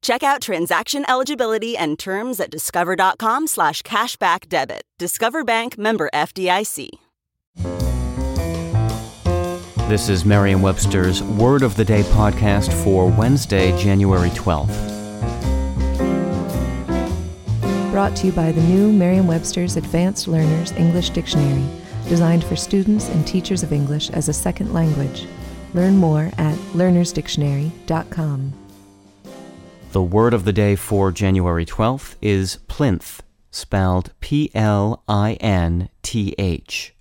Check out transaction eligibility and terms at discover.com slash cashback debit. Discover Bank member FDIC. This is Merriam Webster's Word of the Day podcast for Wednesday, January 12th. Brought to you by the new Merriam Webster's Advanced Learners English Dictionary, designed for students and teachers of English as a second language. Learn more at learnersdictionary.com. The word of the day for January 12th is plinth, spelled P L I N T H.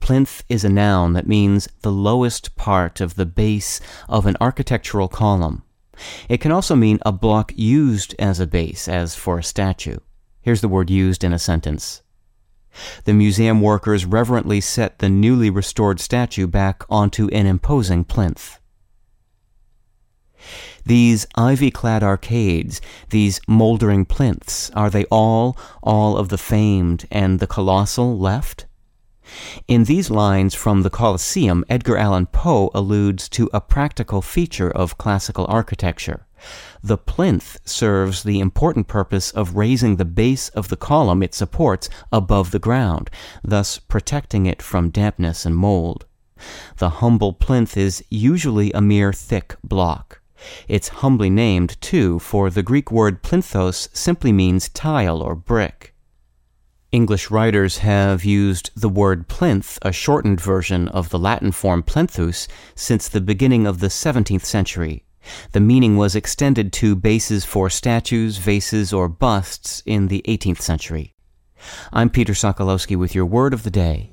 Plinth is a noun that means the lowest part of the base of an architectural column. It can also mean a block used as a base, as for a statue. Here's the word used in a sentence. The museum workers reverently set the newly restored statue back onto an imposing plinth. These ivy clad arcades, these mouldering plinths, are they all, all of the famed and the colossal left? In these lines from the Coliseum, Edgar Allan Poe alludes to a practical feature of classical architecture. The plinth serves the important purpose of raising the base of the column it supports above the ground, thus protecting it from dampness and mold. The humble plinth is usually a mere thick block. It's humbly named, too, for the Greek word plinthos simply means tile or brick. English writers have used the word plinth, a shortened version of the Latin form plinthus, since the beginning of the 17th century. The meaning was extended to bases for statues, vases, or busts in the 18th century. I'm Peter Sokolowski with your word of the day.